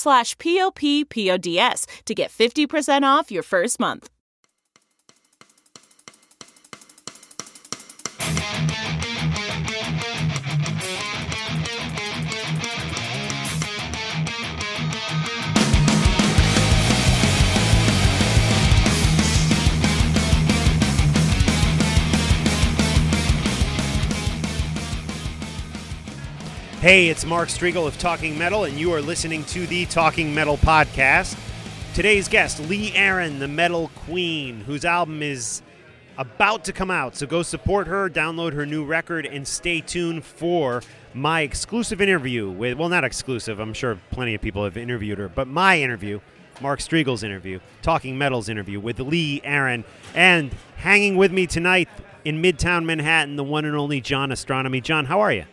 slash p-o-p-p-o-d-s to get 50% off your first month. Hey, it's Mark Strigl of Talking Metal, and you are listening to the Talking Metal podcast. Today's guest, Lee Aaron, the Metal Queen, whose album is about to come out. So go support her, download her new record, and stay tuned for my exclusive interview with, well, not exclusive, I'm sure plenty of people have interviewed her, but my interview, Mark Strigl's interview, Talking Metal's interview with Lee Aaron. And hanging with me tonight in Midtown Manhattan, the one and only John Ostronomy. John, how are you?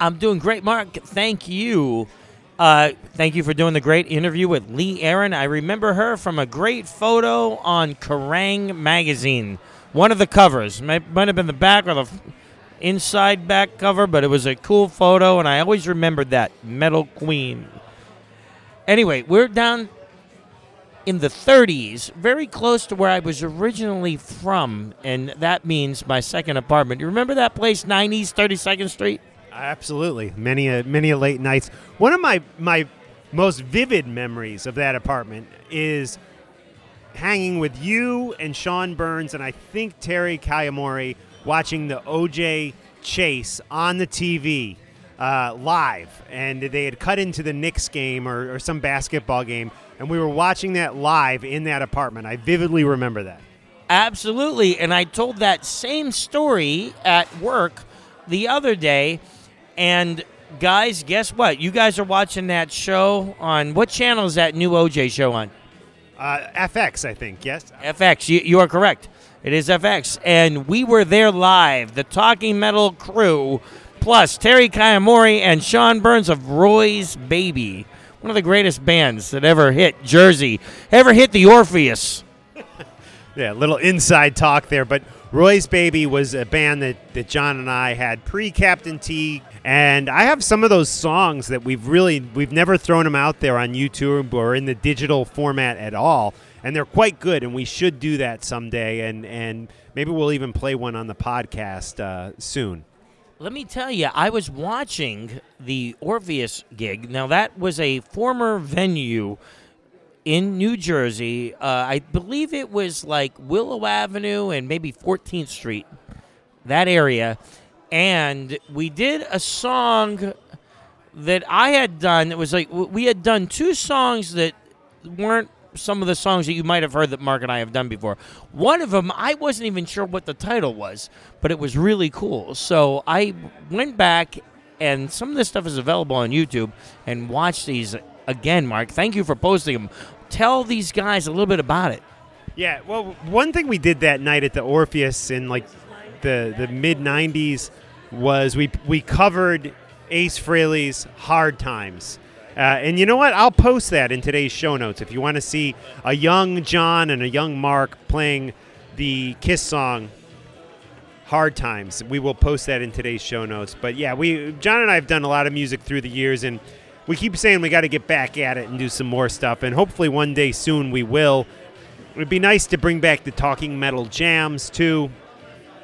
I'm doing great, Mark. Thank you. Uh, thank you for doing the great interview with Lee Aaron. I remember her from a great photo on Kerrang magazine. One of the covers might, might have been the back or the inside back cover, but it was a cool photo, and I always remembered that Metal Queen. Anyway, we're down in the 30s, very close to where I was originally from, and that means my second apartment. You remember that place, 90s, 32nd Street? Absolutely, many a many a late nights. One of my my most vivid memories of that apartment is hanging with you and Sean Burns and I think Terry Kayamori watching the OJ chase on the TV uh, live, and they had cut into the Knicks game or, or some basketball game, and we were watching that live in that apartment. I vividly remember that. Absolutely, and I told that same story at work the other day and guys, guess what? You guys are watching that show on what channel is that new OJ show on? Uh, FX, I think. Yes. FX. You, you are correct. It is FX, and we were there live. The Talking Metal crew, plus Terry Kayamori and Sean Burns of Roy's Baby, one of the greatest bands that ever hit Jersey, ever hit the Orpheus. yeah, little inside talk there, but Roy's Baby was a band that, that John and I had pre Captain T and I have some of those songs that we've really we've never thrown them out there on YouTube or in the digital format at all, and they're quite good. And we should do that someday, and and maybe we'll even play one on the podcast uh, soon. Let me tell you, I was watching the Orpheus gig. Now that was a former venue in New Jersey. Uh, I believe it was like Willow Avenue and maybe 14th Street, that area and we did a song that I had done. It was like we had done two songs that weren't some of the songs that you might have heard that Mark and I have done before. One of them, I wasn't even sure what the title was, but it was really cool. So I went back, and some of this stuff is available on YouTube, and watched these again. Mark, thank you for posting them. Tell these guys a little bit about it. Yeah, well, one thing we did that night at the Orpheus in like the the mid '90s was we we covered Ace Frehley's Hard Times. Uh, and you know what? I'll post that in today's show notes if you want to see a young John and a young Mark playing the Kiss song Hard Times. We will post that in today's show notes. But yeah, we John and I have done a lot of music through the years, and we keep saying we got to get back at it and do some more stuff. And hopefully one day soon we will. It'd be nice to bring back the talking metal jams too.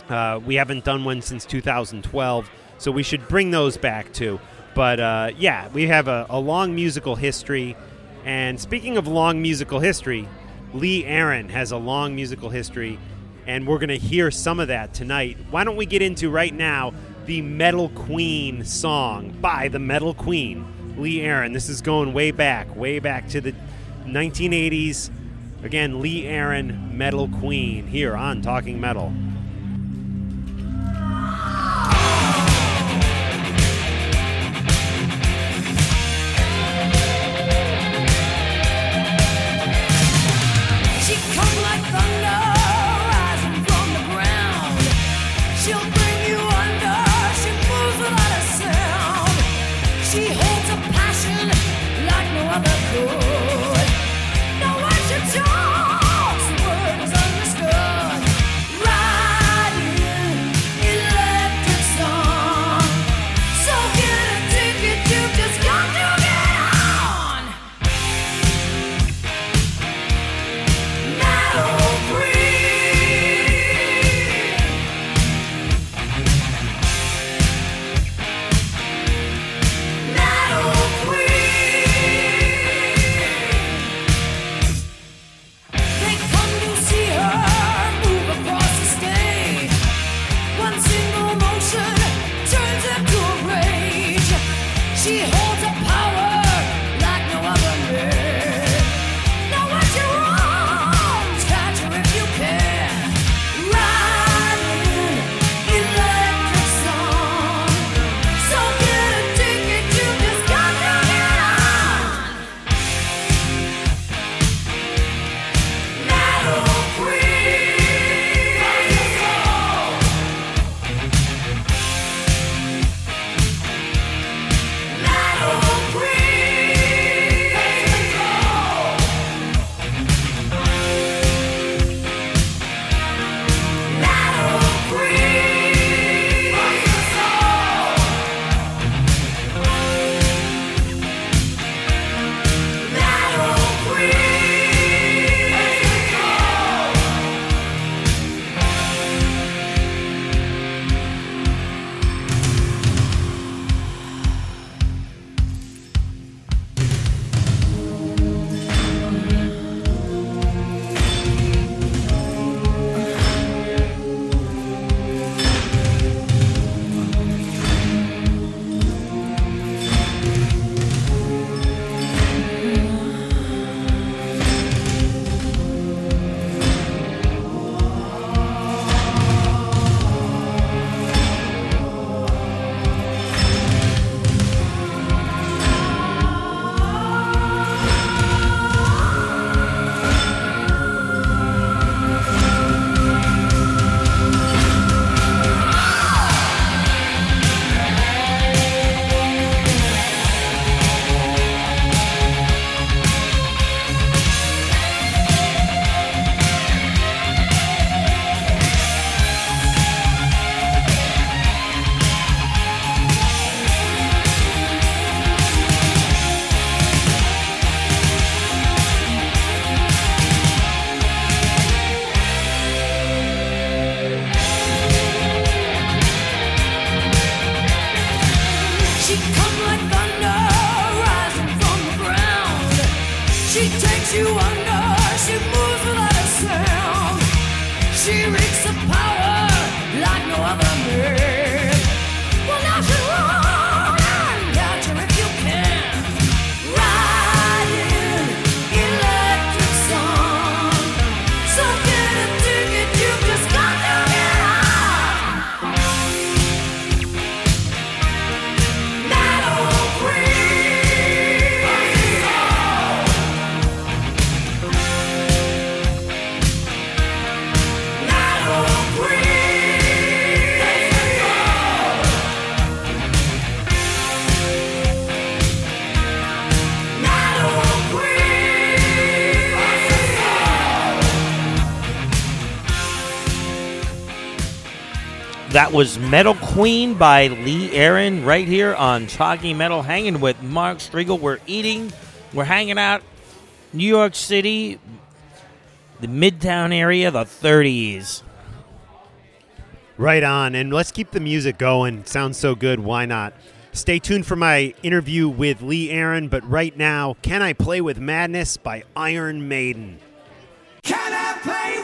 Uh, we haven't done one since 2012, so we should bring those back too. But uh, yeah, we have a, a long musical history. And speaking of long musical history, Lee Aaron has a long musical history, and we're going to hear some of that tonight. Why don't we get into right now the Metal Queen song by the Metal Queen, Lee Aaron? This is going way back, way back to the 1980s. Again, Lee Aaron, Metal Queen, here on Talking Metal. That was Metal Queen by Lee Aaron right here on Talking Metal, hanging with Mark Strigl. We're eating, we're hanging out. New York City, the Midtown area, the 30s. Right on. And let's keep the music going. Sounds so good. Why not? Stay tuned for my interview with Lee Aaron. But right now, Can I Play with Madness by Iron Maiden? Can I play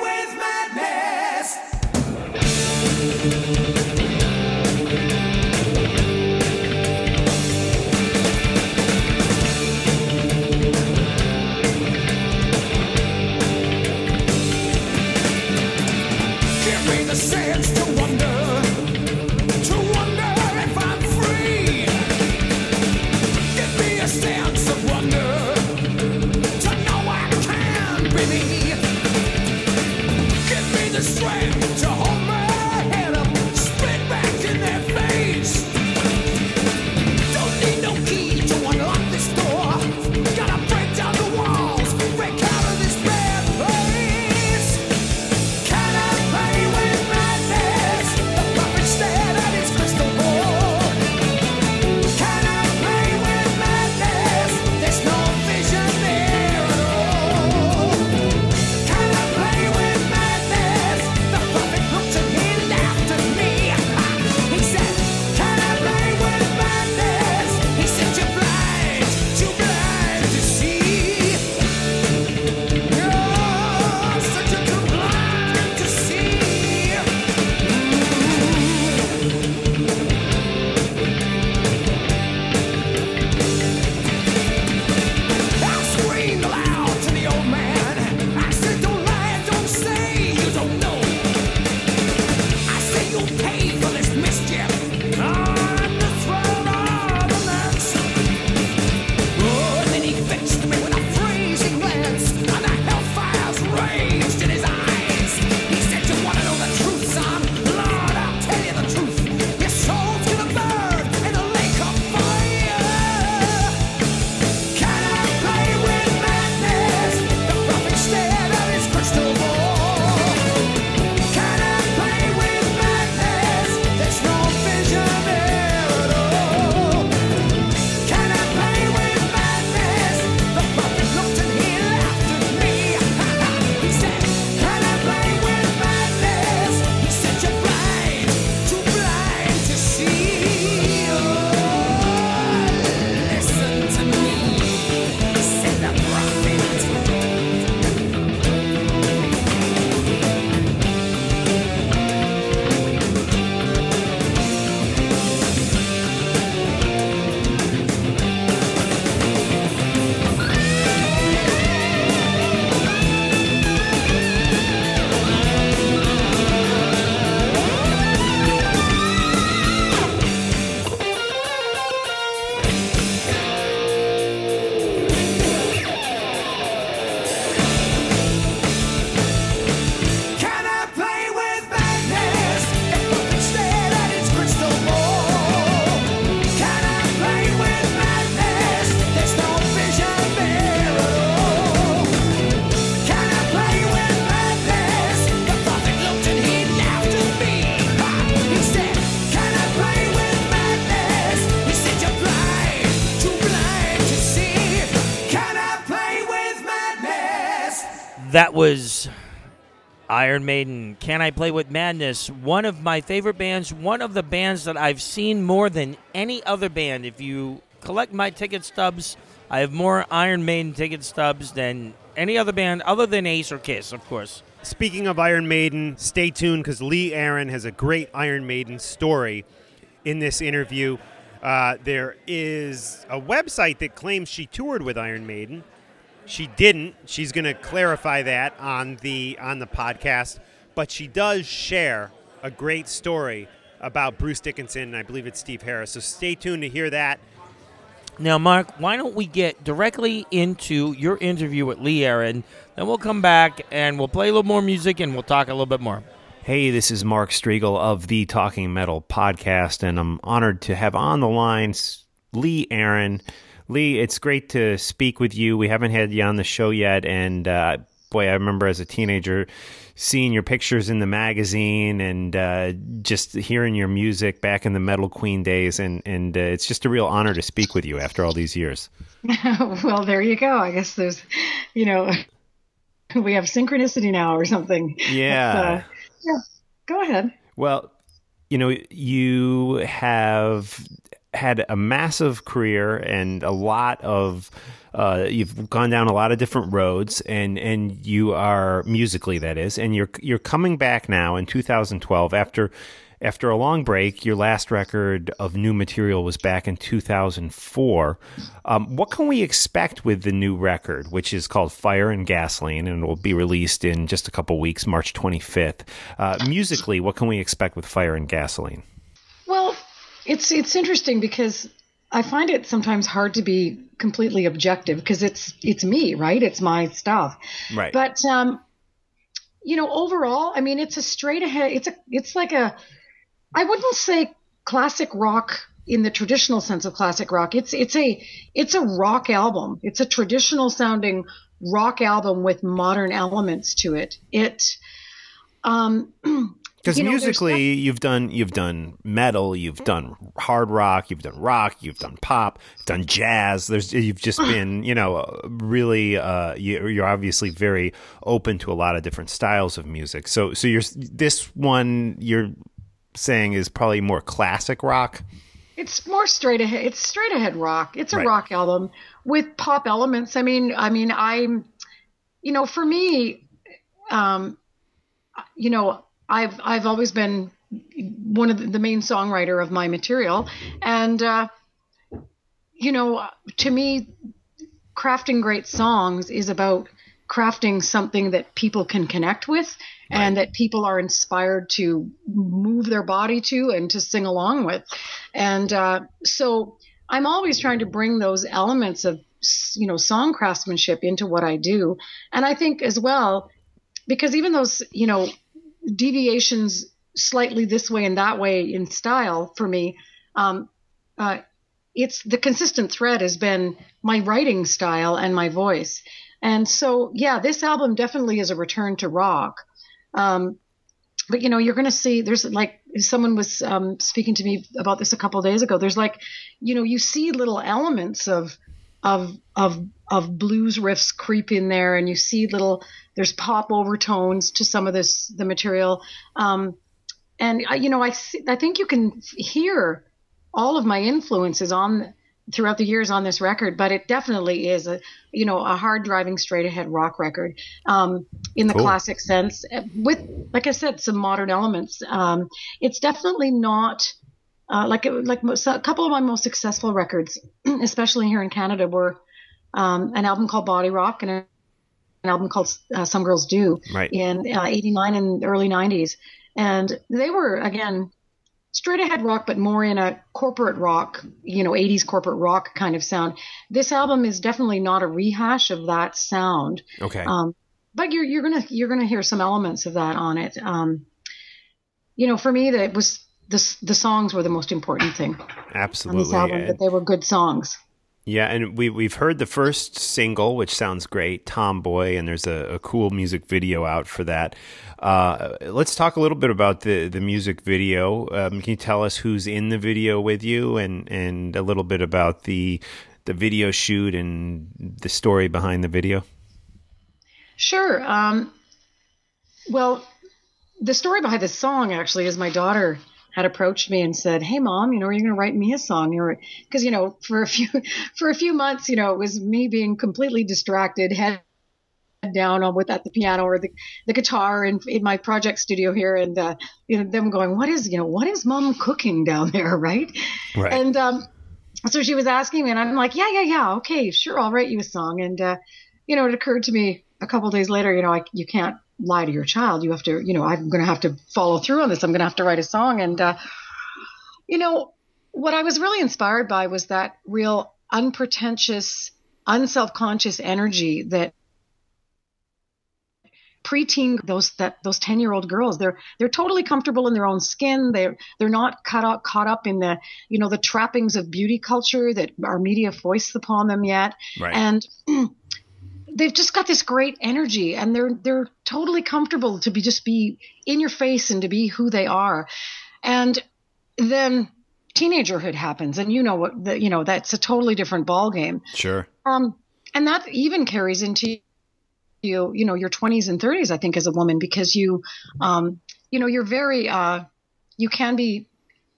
me That was Iron Maiden. Can I Play with Madness? One of my favorite bands, one of the bands that I've seen more than any other band. If you collect my ticket stubs, I have more Iron Maiden ticket stubs than any other band other than Ace or Kiss, of course. Speaking of Iron Maiden, stay tuned because Lee Aaron has a great Iron Maiden story in this interview. Uh, there is a website that claims she toured with Iron Maiden. She didn't. She's going to clarify that on the on the podcast, but she does share a great story about Bruce Dickinson and I believe it's Steve Harris. So stay tuned to hear that. Now, Mark, why don't we get directly into your interview with Lee Aaron? Then we'll come back and we'll play a little more music and we'll talk a little bit more. Hey, this is Mark Strigl of the Talking Metal podcast, and I'm honored to have on the lines Lee Aaron. Lee, it's great to speak with you. We haven't had you on the show yet, and uh, boy, I remember as a teenager seeing your pictures in the magazine and uh, just hearing your music back in the Metal Queen days, and and uh, it's just a real honor to speak with you after all these years. well, there you go. I guess there's, you know, we have synchronicity now or something. Yeah. Uh, yeah. Go ahead. Well, you know, you have had a massive career and a lot of uh, you've gone down a lot of different roads and and you are musically that is and you're you're coming back now in 2012 after after a long break your last record of new material was back in 2004 um, what can we expect with the new record which is called fire and gasoline and will be released in just a couple weeks march 25th uh, musically what can we expect with fire and gasoline? Well, it's it's interesting because I find it sometimes hard to be completely objective because it's it's me, right? It's my stuff. right But um, you know, overall, I mean, it's a straight ahead. It's a it's like a I wouldn't say classic rock in the traditional sense of classic rock. It's it's a it's a rock album. It's a traditional sounding rock album with modern elements to it. It um Because You know, musically, you've done you've done metal, you've done hard rock, you've done rock, you've done pop, you've done jazz. There's you've just been you know really uh, you, you're obviously very open to a lot of different styles of music. So so you're this one you're saying is probably more classic rock. It's more straight ahead. It's straight ahead rock. It's a Right. rock album with pop elements. I mean, I mean, I'm, you know, for me, um, you know, I've I've always been one of the, the main songwriter of my material, and uh, you know, to me, crafting great songs is about crafting something that people can connect with and that people are inspired to move their body to and to sing along with. And uh, so I'm always trying to bring those elements of, you know, song craftsmanship into what I do. And I think as well, because even those, you know, deviations slightly this way and that way in style for me, um, uh, it's the consistent thread has been my writing style and my voice. And so, yeah, this album definitely is a return to rock. Um, but you know, you're going to see there's like someone was um, speaking to me about this a couple days ago. There's like, you know, you see little elements of of of of blues riffs creep in there, and you see little there's pop overtones to some of this the material. Um, and I, you know, I see, I think you can hear all of my influences on throughout the years on this record, but it definitely is a you know a hard driving straight ahead rock record um, in the Cool. classic sense uh, with like I said some modern elements. Um, it's definitely not. Uh, like like most, a couple of my most successful records, especially here in Canada, were um, an album called Body Rock and an album called uh, Some Girls Do Right. in uh, 89 and early 90s. And they were, again, straight ahead rock, but more in a corporate rock, you know, 80s corporate rock kind of sound. This album is definitely not a rehash of that sound. Okay. Um, but you're, you're going to, you're to hear some elements of that on it. Um, you know, for me, that was the, the songs were the most important thing on Absolutely. this album, And- that they were good songs. Yeah, and we we've heard the first single, which sounds great, "Tomboy," and there's a, a cool music video out for that. Uh, let's talk a little bit about the the music video. Um, can you tell us who's in the video with you, and and a little bit about the the video shoot and the story behind the video? Sure. Um, well, the story behind this song actually is my daughter had approached me and said, "Hey, mom, you know, are you going to write me a song?" Because you know, for a few for a few months, you know, it was me being completely distracted, head down on with at the piano or the, the guitar in, in my project studio here, and uh, you know, them going, "What is you know, what is mom cooking down there?" Right? Right. And um, so she was asking me, and I'm like, "Yeah, yeah, yeah, okay, sure, I'll write you a song." And uh, you know, it occurred to me a couple days later, you know, I, you can't lie to your child. You have to, you know, I'm going to have to follow through on this. I'm going to have to write a song. And, uh, you know, what I was really inspired by was that real unpretentious, unself-conscious energy that preteen those that those 10 year old girls they're they're totally comfortable in their own skin they're they're not caught up caught up in the you know the trappings of beauty culture that our media foists upon them yet Right. and they've just got this great energy and they're they're totally comfortable to be just be in your face and to be who they are and then teenagerhood happens and you know what the, you know that's a totally different ball game Sure. um and that even carries into you you know your 20s and 30s i think as a woman because you um you know you're very uh you can be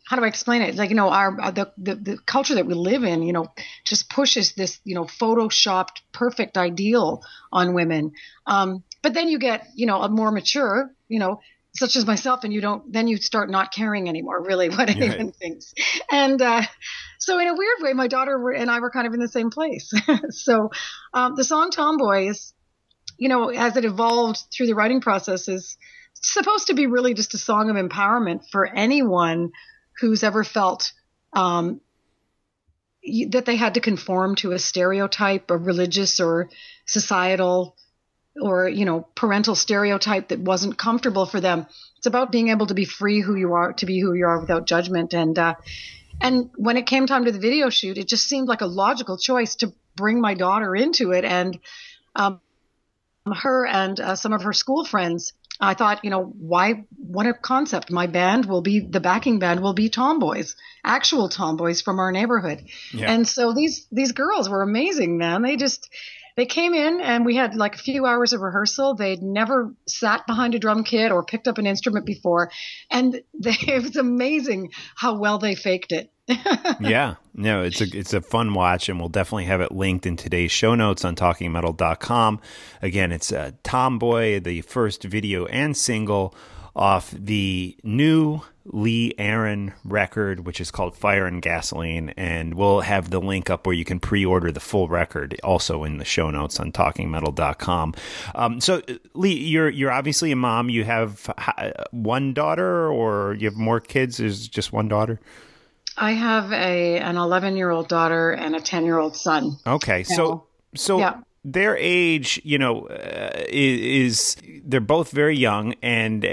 how do I explain it? Like you know, our the, the the culture that we live in, you know, just pushes this you know photoshopped perfect ideal on women. Um, but then you get you know a more mature, you know, such as myself, and you don't then you start not caring anymore really what anyone thinks. And uh, so in a weird way, my daughter and I were kind of in the same place. so um, the song "Tomboy" is, you know, as it evolved through the writing process, is supposed to be really just a song of empowerment for anyone who's ever felt um, that they had to conform to a stereotype, a religious or societal or you know parental stereotype that wasn't comfortable for them. It's about being able to be free who you are, to be who you are without judgment. And uh, and when it came time to the video shoot, it just seemed like a logical choice to bring my daughter into it and um, her and uh, some of her school friends. I thought, you know, why? What a concept! My band will be the backing band will be tomboys, actual tomboys from our neighborhood. Yeah. And so these these girls were amazing, man. They just they came in and we had like a few hours of rehearsal. They'd never sat behind a drum kit or picked up an instrument before, and they, it was amazing how well they faked it. Yeah, no, it's a it's a fun watch, and we'll definitely have it linked in today's show notes on talkingmetal.com. Again, it's uh, Tomboy, the first video and single off the new Lee Aaron record, which is called Fire and Gasoline, and we'll have the link up where you can pre-order the full record, also in the show notes on talkingmetal.com. Um, so, uh, Lee, you're you're obviously a mom. You have uh, one daughter, or you have more kids? Is just one daughter? I have a an 11 year old daughter and a 10 year old son. Okay, so so Yeah. their age, you know, uh, is, is they're both very young, and uh,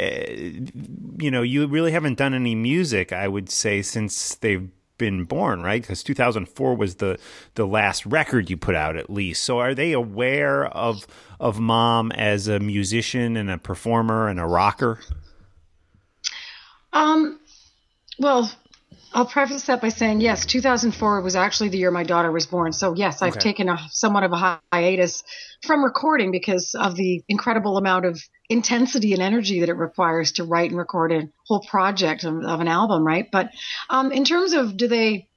you know, you really haven't done any music, I would say, since they've been born, right? Because 2004 was the the last record you put out, at least. So, are they aware of of mom as a musician and a performer and a rocker? Um, well, I'll preface that by saying yes, 2004 was actually the year my daughter was born. So yes, I've Okay. taken a somewhat of a hiatus from recording because of the incredible amount of intensity and energy that it requires to write and record a whole project of, of an album, right? But um, in terms of do they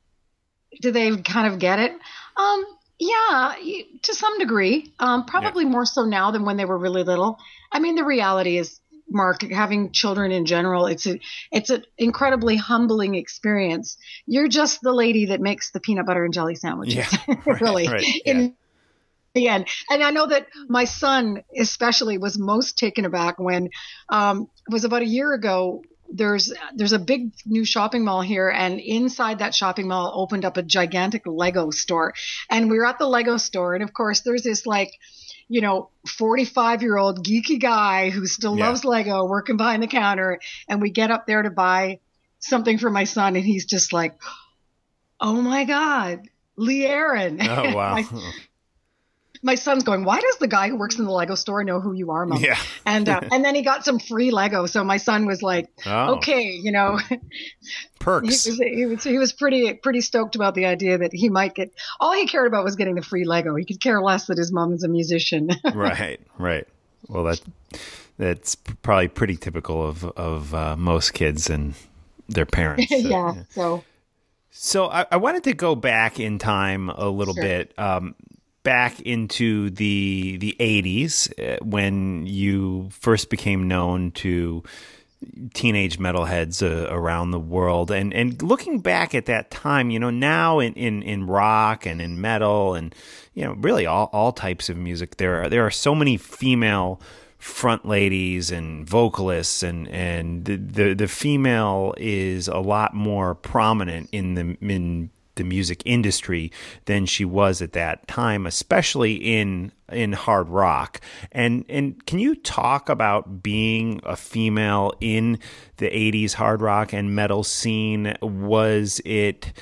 do they kind of get it? Um, yeah, to some degree. Um, probably more so now than when they were really little. I mean, the reality is, Mark, having children in general, it's a it's an incredibly humbling experience. You're just the lady that makes the peanut butter and jelly sandwiches, Yeah, right, really. right, In the end, and I know that my son especially was most taken aback when um, it was about a year ago. There's there's a big new shopping mall here, and inside that shopping mall opened up a gigantic Lego store, and we were at the Lego store, and of course there's this like you know, 45 year old geeky guy who still Yeah. loves Lego working behind the counter. And we get up there to buy something for my son. And he's just like, oh my God, Lee Aaron. Oh wow, my, son's going, why does the guy who works in the Lego store know who you are, mom? yeah, And, uh, and then he got some free Lego. So my son was like, oh, okay, you know, he perks. was, he was he was pretty pretty stoked about the idea that he might get all he cared about was getting the free Lego. He could care less that his mom's a musician. right, right. Well, that that's probably pretty typical of of uh, most kids and their parents. So, yeah. So So I, I wanted to go back in time a little Sure. bit, um, back into the the eighties uh, when you first became known to teenage metalheads uh, around the world, and and looking back at that time, you know, now in, in, in rock and in metal and you know really all, all types of music, there are there are so many female front ladies and vocalists and and the, the the female is a lot more prominent in the in the music industry than she was at that time especially in in hard rock and and can you talk about being a female in the 80s hard rock and metal scene was it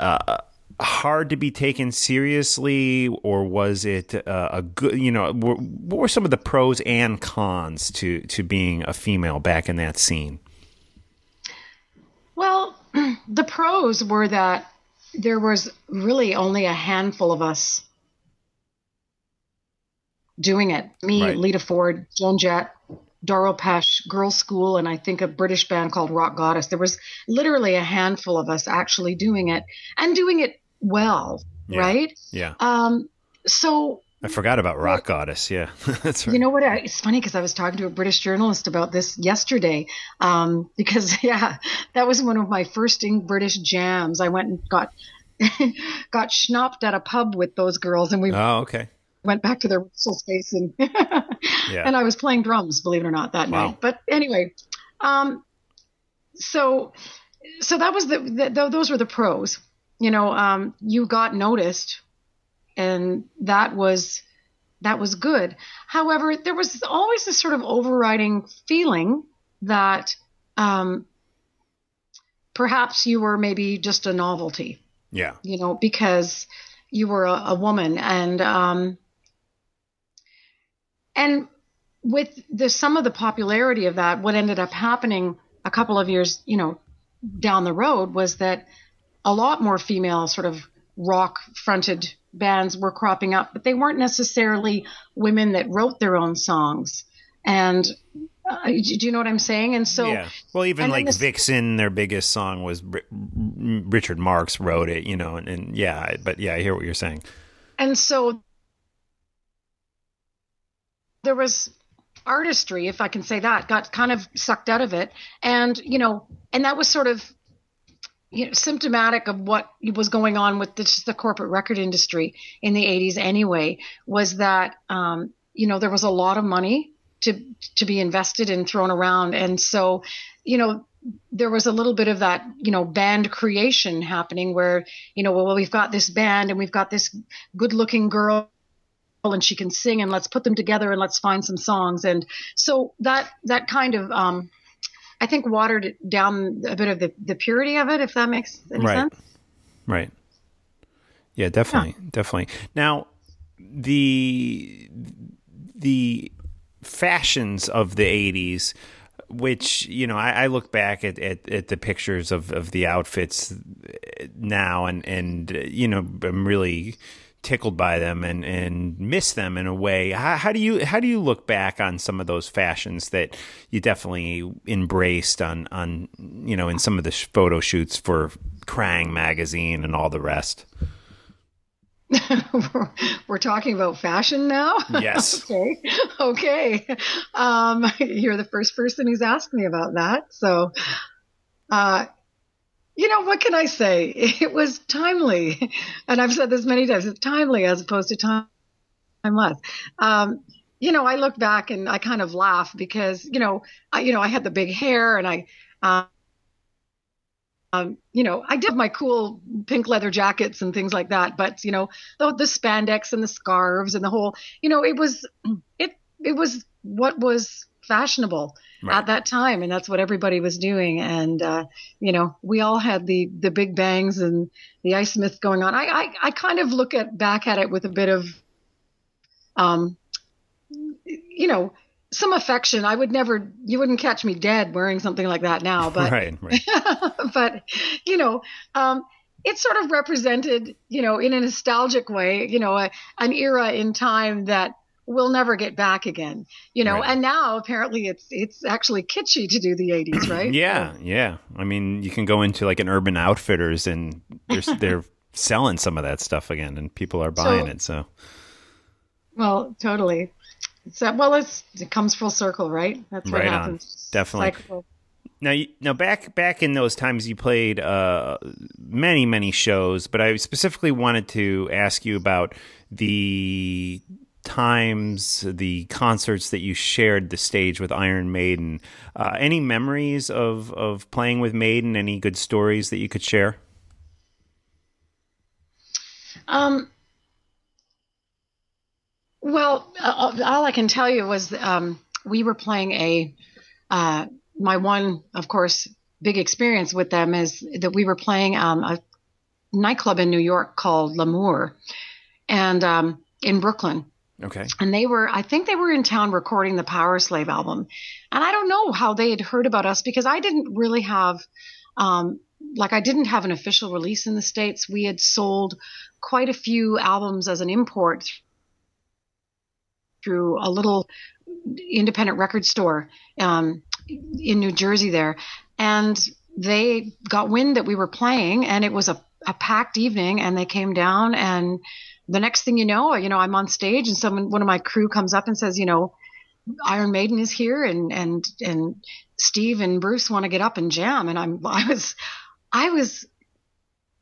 uh, hard to be taken seriously, or was it uh, a good? You know, what were some of the pros and cons to to being a female back in that scene? Well, the pros were that there was really only a handful of us doing it. Me, Right. Lita Ford, Joan Jett, Doro Pesch, Girls School, and I think a British band called Rock Goddess. There was literally a handful of us actually doing it and doing it well, Yeah. right? Yeah, Um, so I forgot about Rock Goddess. Yeah, that's right. you know what? I- It's funny because I was talking to a British journalist about this yesterday. Um, because yeah, that was one of my first British jams. I went and got got schnopped at a pub with those girls, and we oh, okay. went back to their whistle space, and Yeah. and I was playing drums, believe it or not, that Wow. night. But anyway, um, so so that was the, the th- those were the pros. You know, um, you got noticed, and that was that was good. However, there was always this sort of overriding feeling that um, perhaps you were maybe just a novelty Yeah. you know, because you were a, a woman and um and with the some of the popularity of that, what ended up happening a couple of years, you know, down the road was that a lot more female sort of rock fronted bands were cropping up, but they weren't necessarily women that wrote their own songs. And uh, do you know what I'm saying? And so yeah. Well, even like this- Vixen, their biggest song was Ri- Richard Marx wrote it, you know, and, and yeah, but yeah, I hear what you're saying. and so there was artistry if i can say that got kind of sucked out of it and you know and that was sort of you know, symptomatic of what was going on with the, the corporate record industry in the 80s anyway was that um, you know there was a lot of money to to be invested and thrown around. And so you know there was a little bit of that you know band creation happening where you know well we've got this band and we've got this good looking girl and she can sing and let's put them together and let's find some songs. And so that that kind of um i think watered down a bit of the, the purity of it if that makes any Right. sense Right. Yeah, definitely, definitely. Now, the the fashions of the '80s, which you know, I, I look back at, at, at the pictures of, of the outfits now, and and you know, I'm really tickled by them and, and miss them in a way. How, how do you how do you look back on some of those fashions that you definitely embraced on on you know in some of the sh- photo shoots for Kerrang magazine and all the rest? we're, we're talking about fashion now Yes. okay okay um you're the first person who's asked me about that so uh you know what can i say? It was timely. And i've said this many times it's timely as opposed to time timeless. Um you know i look back and i kind of laugh because you know i you know i had the big hair and i uh, um, you know, I did my cool pink leather jackets and things like that, but you know, the, the spandex and the scarves and the whole, you know, it was, it, it was what was fashionable Right. at that time, and that's what everybody was doing. And uh, you know, we all had the the big bangs and the ice myth going on. I, I I kind of look at back at it with a bit of, um, you know, some affection. I would never, you wouldn't catch me dead wearing something like that now, but right, right. but you know um it sort of represented you know in a nostalgic way you know a, an era in time that we'll never get back again you know Right. and now apparently it's it's actually kitschy to do the 80s right Yeah, yeah. I mean, you can go into like an Urban Outfitters and they're they're selling some of that stuff again, and people are buying So- it. So well totally so well it's it comes full circle right that's what Right on. happens Definitely. Cycle. now, you, now back back in those times, you played uh, many many shows, but I specifically wanted to ask you about the times, the concerts that you shared the stage with Iron Maiden. Uh, any memories of of playing with Maiden? Any good stories that you could share? Um, well, uh, all I can tell you was um, we were playing a. Uh, my one, of course, big experience with them is that we were playing um, a nightclub in New York called L'Amour, and um, in Brooklyn. Okay. And they were, I think they were in town recording the Powerslave album. And I don't know how they had heard about us because I didn't really have, um, like, I didn't have an official release in the States. We had sold quite a few albums as an import through a little independent record store um, in New Jersey there. And they got wind that we were playing, and it was a, a packed evening, and they came down and the next thing you know, you know, I'm on stage and someone, one of my crew comes up and says, you know, Iron Maiden is here and, and, and Steve and Bruce want to get up and jam. And I'm, I was, I was,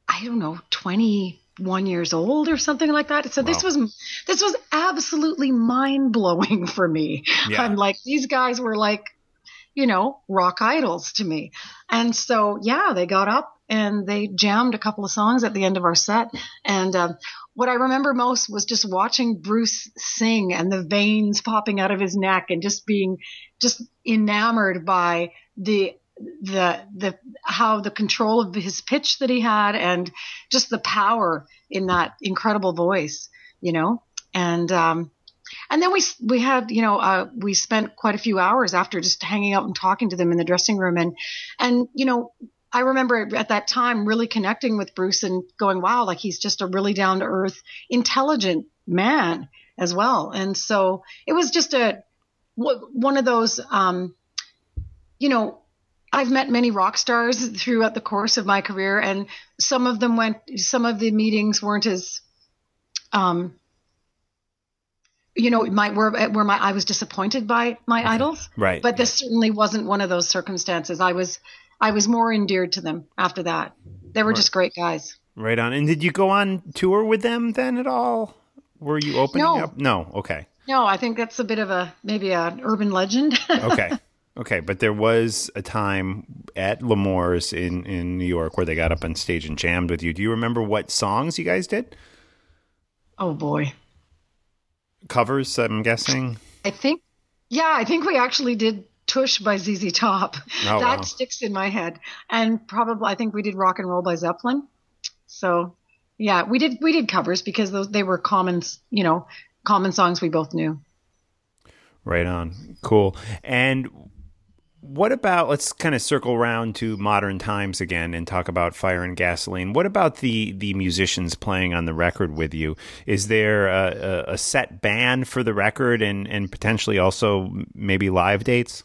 I don't know, 21 years old or something like that. So this was, this was absolutely mind blowing for me. Yeah. I'm like, these guys were like, you know, rock idols to me. And so, yeah, they got up and they jammed a couple of songs at the end of our set. And um, what I remember most was just watching Bruce sing and the veins popping out of his neck and just being just enamored by the the the how the control of his pitch that he had and just the power in that incredible voice, you know. And um and then we we had you know uh, we spent quite a few hours after just hanging out and talking to them in the dressing room. And and you know I remember at that time really connecting with Bruce and going wow like he's just a really down to earth intelligent man as well. And so it was just a one of those um you know I've met many rock stars throughout the course of my career and some of them went some of the meetings weren't as um you know, my where where my I was disappointed by my idols, Right. but this certainly wasn't one of those circumstances. I was I was more endeared to them after that. They were just great guys. Right on. And did you go on tour with them then at all? Were you opening No. up? No. Okay. No, I think that's a bit of a maybe an urban legend. Okay. okay. But there was a time at L'Amour's in, in New York where they got up on stage and jammed with you. Do you remember what songs you guys did? oh boy, Covers, I'm guessing. I think yeah, I think we actually did Tush by ZZ Top. Oh, that wow. sticks in my head, and probably I think we did Rock and Roll by Zeppelin. So yeah, we did we did covers because those they were common you know common songs we both knew. Right on. Cool. And what about let's kind of circle around to modern times again and talk about Fire and Gasoline. What about the the musicians playing on the record with you? Is there a, a, a set band for the record and and potentially also maybe live dates?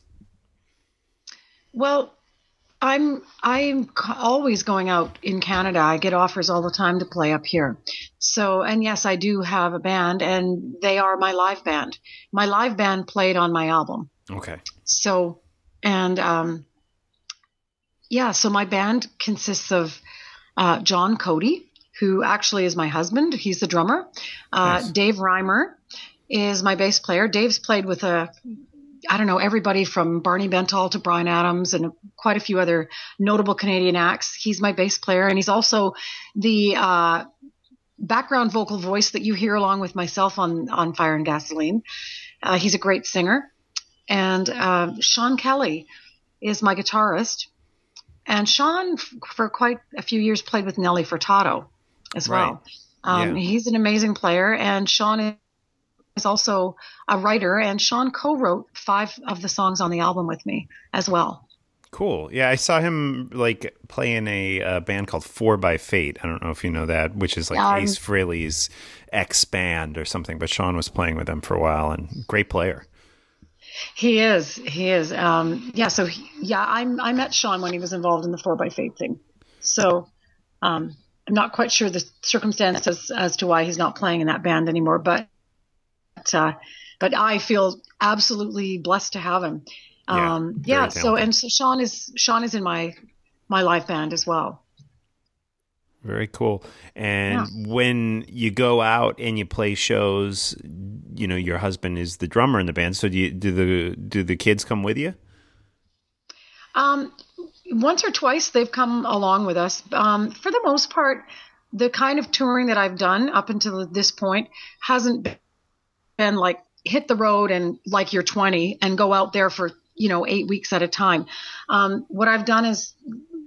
Well, I'm I'm always going out in Canada. I get offers all the time to play up here. So, and yes, I do have a band, and they are my live band. My live band played on my album. Okay. So, and um, yeah, so my band consists of uh, John Cody, who actually is my husband. He's the drummer. Uh, Nice. Dave Reimer is my bass player. Dave's played with a I don't know, everybody from Barney Bentall to Bryan Adams and quite a few other notable Canadian acts. He's my bass player, and he's also the uh, background vocal voice that you hear along with myself on, on Fire and Gasoline. Uh, he's a great singer. And uh, Sean Kelly is my guitarist. And Sean, f- for quite a few years, played with Nelly Furtado as well. Um, Yeah. He's an amazing player, and Sean is also a writer, and Sean co-wrote five of the songs on the album with me as well. Cool. Yeah, I saw him like play in a uh, band called Four by Fate. I don't know if you know that, which is like Um, Ace Frehley's ex band or something. But Sean was playing with them for a while, and great player. He is, he is. Um, yeah, so he, yeah, I I met Sean when he was involved in the Four by Fate thing. So um, I'm not quite sure the circumstances as to why he's not playing in that band anymore, but uh, but I feel absolutely blessed to have him. Yeah, Um, very yeah. So and so Sean is Sean is in my my live band as well. Very cool. And when you go out and you play shows, you know your husband is the drummer in the band. So do you, do the do the kids come with you? Um, once or twice they've come along with us. Um, for the most part, the kind of touring that I've done up until this point hasn't been like hit the road and like you're 20 and go out there for you know eight weeks at a time. Um, what I've done is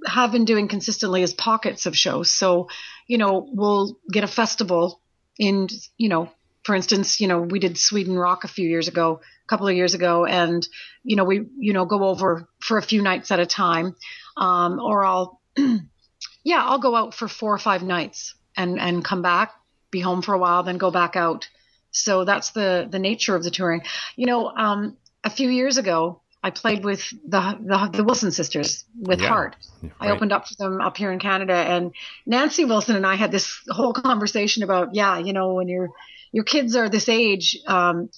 have been doing consistently is pockets of shows. So, you know, we'll get a festival in, you know, for instance, you know, we did Sweden Rock a few years ago, a couple of years ago, and you know, we you know go over for a few nights at a time, um, or I'll, yeah, I'll go out for four or five nights and and come back, be home for a while, then go back out. So that's the the nature of the touring. You know, um, a few years ago, I played with the the, the Wilson sisters with Yeah. Heart. Yeah, I opened up for them up here in Canada, and Nancy Wilson and I had this whole conversation about, yeah, you know, when your your kids are this age, um,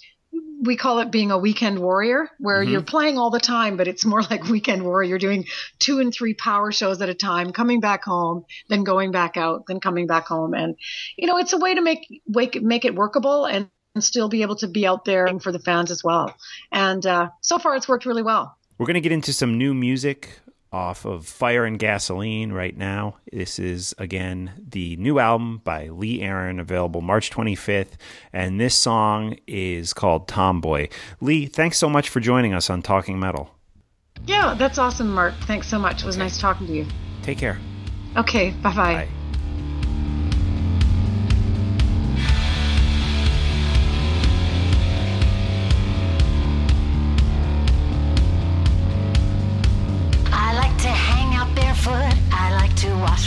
we call it being a weekend warrior, where Mm-hmm. you're playing all the time, but it's more like weekend warrior. You're doing two and three power shows at a time, coming back home, then going back out, then coming back home, and you know, it's a way to make make make it workable and. And still be able to be out there and for the fans as well. And uh, so far, it's worked really well. We're going to get into some new music off of Fire and Gasoline right now. This is, again, the new album by Lee Aaron, available March 25th. And this song is called Tomboy. Lee, thanks so much for joining us on Talking Metal. Yeah, that's awesome, Mark. Thanks so much. It was nice talking to you. Take care. Okay, bye bye. Bye.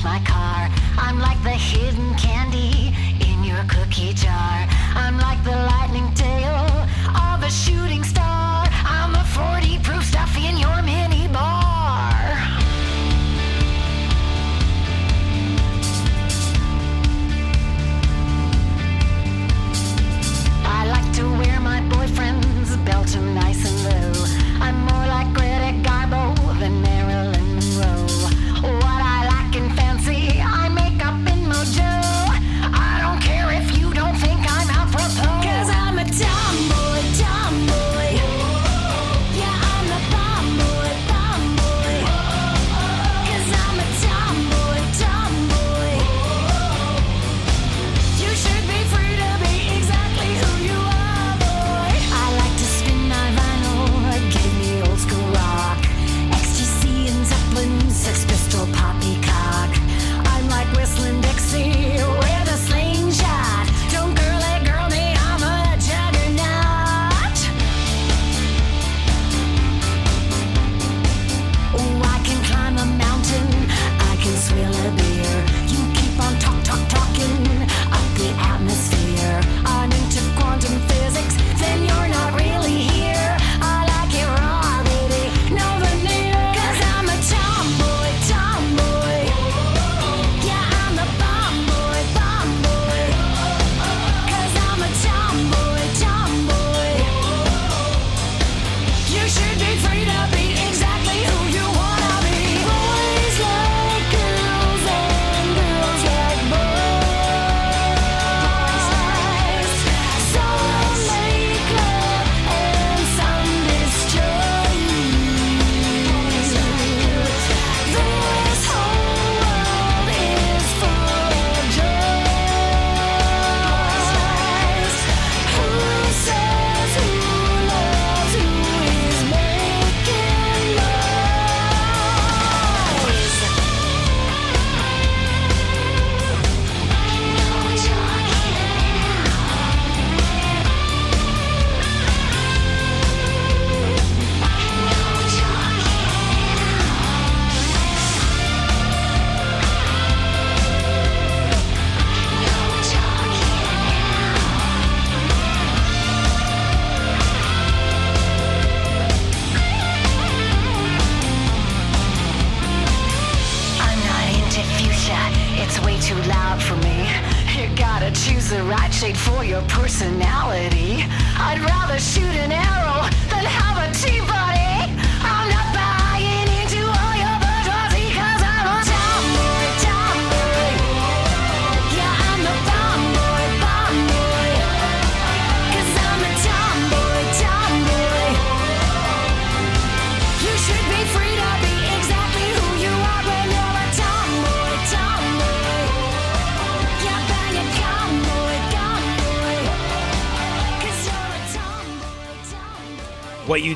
My car. I'm like the hidden candy in your cookie jar. I'm like the lightning tail of a shooting star.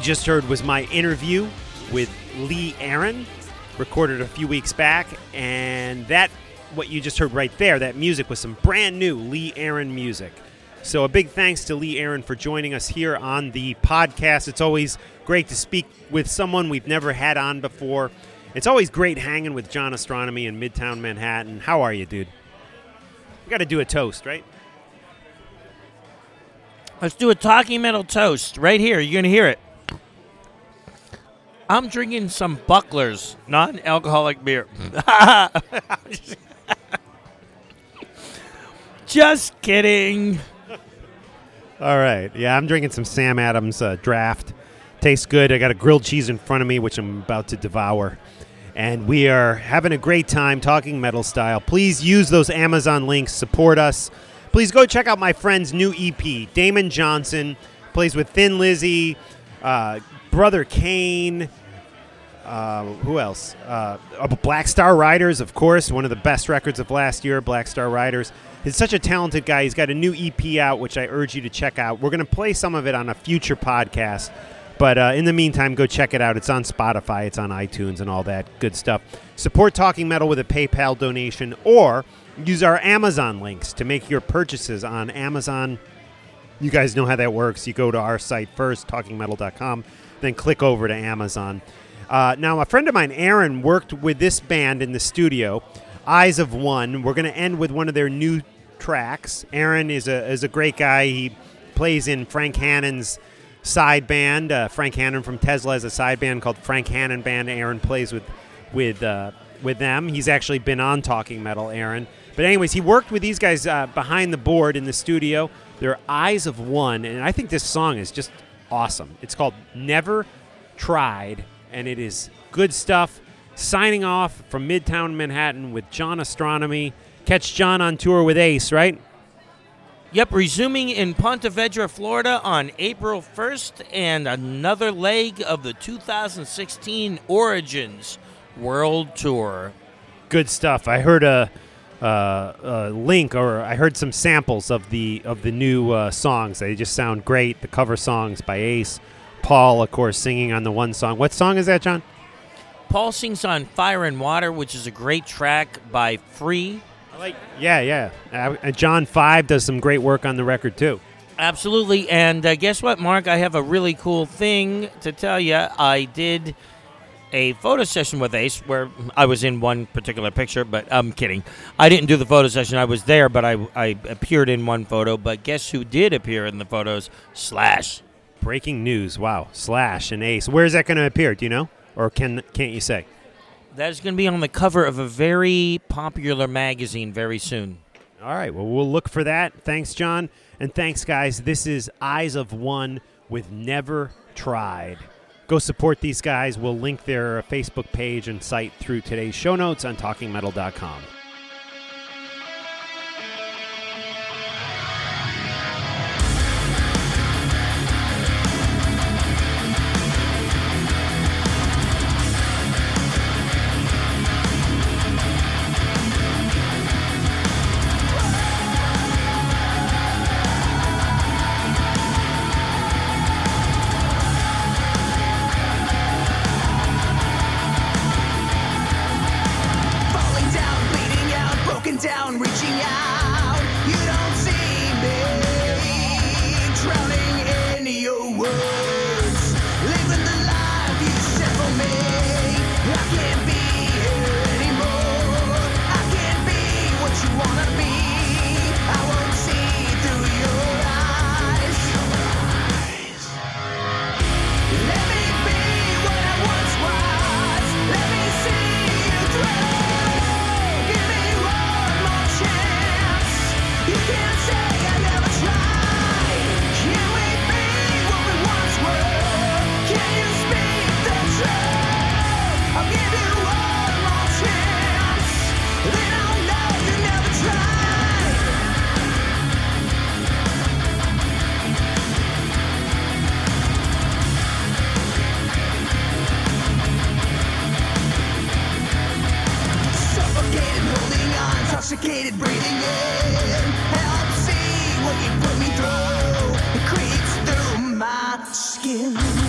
Just heard was my interview with Lee Aaron. recorded a few weeks back, and that what you just heard right there, that music was some brand new Lee Aaron music. So a big thanks to Lee Aaron for joining us here on the podcast. It's always great to speak with someone we've never had on before. It's always great hanging with John Ostronomy in Midtown Manhattan. How are you, dude? We got to do a toast, right? Let's do a talking metal toast right here. You're gonna hear it. I'm drinking some Bucklers non-alcoholic beer. Just kidding. All right. Yeah, I'm drinking some Sam Adams uh, draft. Tastes good. I got a grilled cheese in front of me, which I'm about to devour. And we are having a great time talking metal style. Please use those Amazon links. Support us. Please go check out my friend's new EP. Damon Johnson plays with Thin Lizzy, uh, Brother Kane. Uh, who else? Uh, uh, Black Star Riders, of course, one of the best records of last year. Black Star Riders. He's such a talented guy. He's got a new EP out, which I urge you to check out. We're going to play some of it on a future podcast. But uh, in the meantime, go check it out. It's on Spotify, it's on iTunes, and all that good stuff. Support Talking Metal with a PayPal donation or use our Amazon links to make your purchases on Amazon. You guys know how that works. You go to our site first, talkingmetal.com, then click over to Amazon. Uh, now, a friend of mine, Aaron, worked with this band in the studio, Eyes of One. We're going to end with one of their new tracks. Aaron is a, is a great guy. He plays in Frank Hannon's side band. Uh, Frank Hannon from Tesla has a side band called Frank Hannon Band. Aaron plays with with uh, with them. He's actually been on Talking Metal, Aaron. But anyways, he worked with these guys uh, behind the board in the studio. They're Eyes of One, and I think this song is just awesome. It's called Never Tried, and it is good stuff. Signing off from Midtown Manhattan with John Ostronomy. Catch John on tour with Ace, right? Yep, resuming in Ponte Vedra, Florida on April 1st, and another leg of the 2016 Origins World Tour. good stuff. I heard a, uh, a link, or I heard some samples of the of the new uh, songs. They just sound great. The cover songs by Ace, Paul, of course, singing on the one song. What song is that, John? Paul sings on Fire and Water, which is a great track by Free. I like. Yeah, yeah. Uh, John Five does some great work on the record too. Absolutely. And uh, guess what, Mark? I have a really cool thing to tell you. I did a photo session with Ace where I was in one particular picture, but I'm kidding. I didn't do the photo session. I was there, but I, I appeared in one photo. But guess who did appear in the photos? Slash. Breaking news! Wow, Slash and Ace. Where is that going to appear? Do you know, or can can't you say? That is going to be on the cover of a very popular magazine very soon. All right. Well, we'll look for that. Thanks, John. And thanks, guys. This is Eyes of One with Never Tried. Go support these guys. We'll link their Facebook page and site through today's show notes on talkingmetal.com. intoxicated, breathing in. Help see what you put me through. It creeps through my skin.